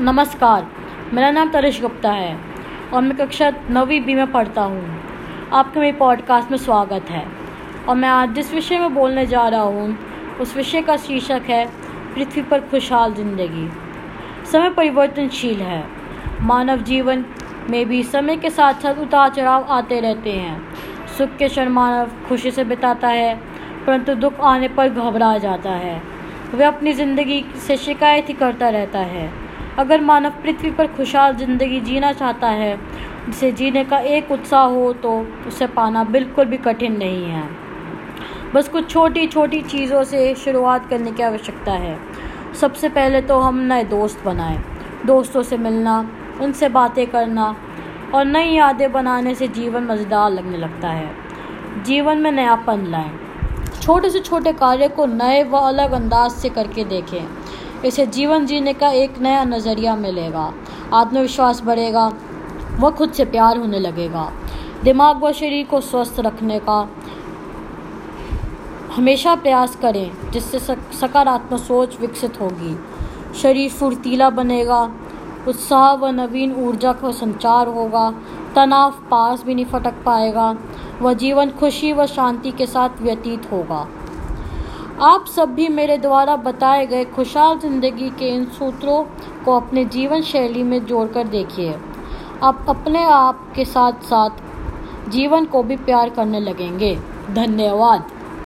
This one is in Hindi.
नमस्कार, मेरा नाम तरिश गुप्ता है और मैं कक्षा नवी बी में पढ़ता हूँ। आपके मेरे पॉडकास्ट में स्वागत है और मैं आज जिस विषय में बोलने जा रहा हूँ, उस विषय का शीर्षक है पृथ्वी पर खुशहाल ज़िंदगी। समय परिवर्तनशील है। मानव जीवन में भी समय के साथ साथ उतार चढ़ाव आते रहते हैं। सुख के क्षण मानव खुशी से बिताता है, परंतु दुख आने पर घबरा जाता है। वह अपनी ज़िंदगी से शिकायत ही करता रहता है। अगर मानव पृथ्वी पर खुशहाल ज़िंदगी जीना चाहता है, जिसे जीने का एक उत्साह हो तो उसे पाना बिल्कुल भी कठिन नहीं है। बस कुछ छोटी छोटी चीज़ों से शुरुआत करने की आवश्यकता है। सबसे पहले तो हम नए दोस्त बनाएँ। दोस्तों से मिलना, उनसे बातें करना और नई यादें बनाने से जीवन मज़ेदार लगने लगता है। जीवन में नयापन लाएँ। छोटे से छोटे कार्य को नए व अलग अंदाज से करके देखें। इसे जीवन जीने का एक नया नज़रिया मिलेगा। आत्मविश्वास बढ़ेगा व खुद से प्यार होने लगेगा। दिमाग व शरीर को स्वस्थ रखने का हमेशा प्रयास करें, जिससे सकारात्मक सोच विकसित होगी। शरीर फुर्तीला बनेगा, उत्साह व नवीन ऊर्जा का संचार होगा, तनाव पास भी नहीं फटक पाएगा, वह जीवन खुशी व शांति के साथ व्यतीत होगा। आप सब भी मेरे द्वारा बताए गए खुशहाल ज़िंदगी के इन सूत्रों को अपने जीवन शैली में जोड़कर देखिए। आप अपने आप के साथ साथ जीवन को भी प्यार करने लगेंगे। धन्यवाद।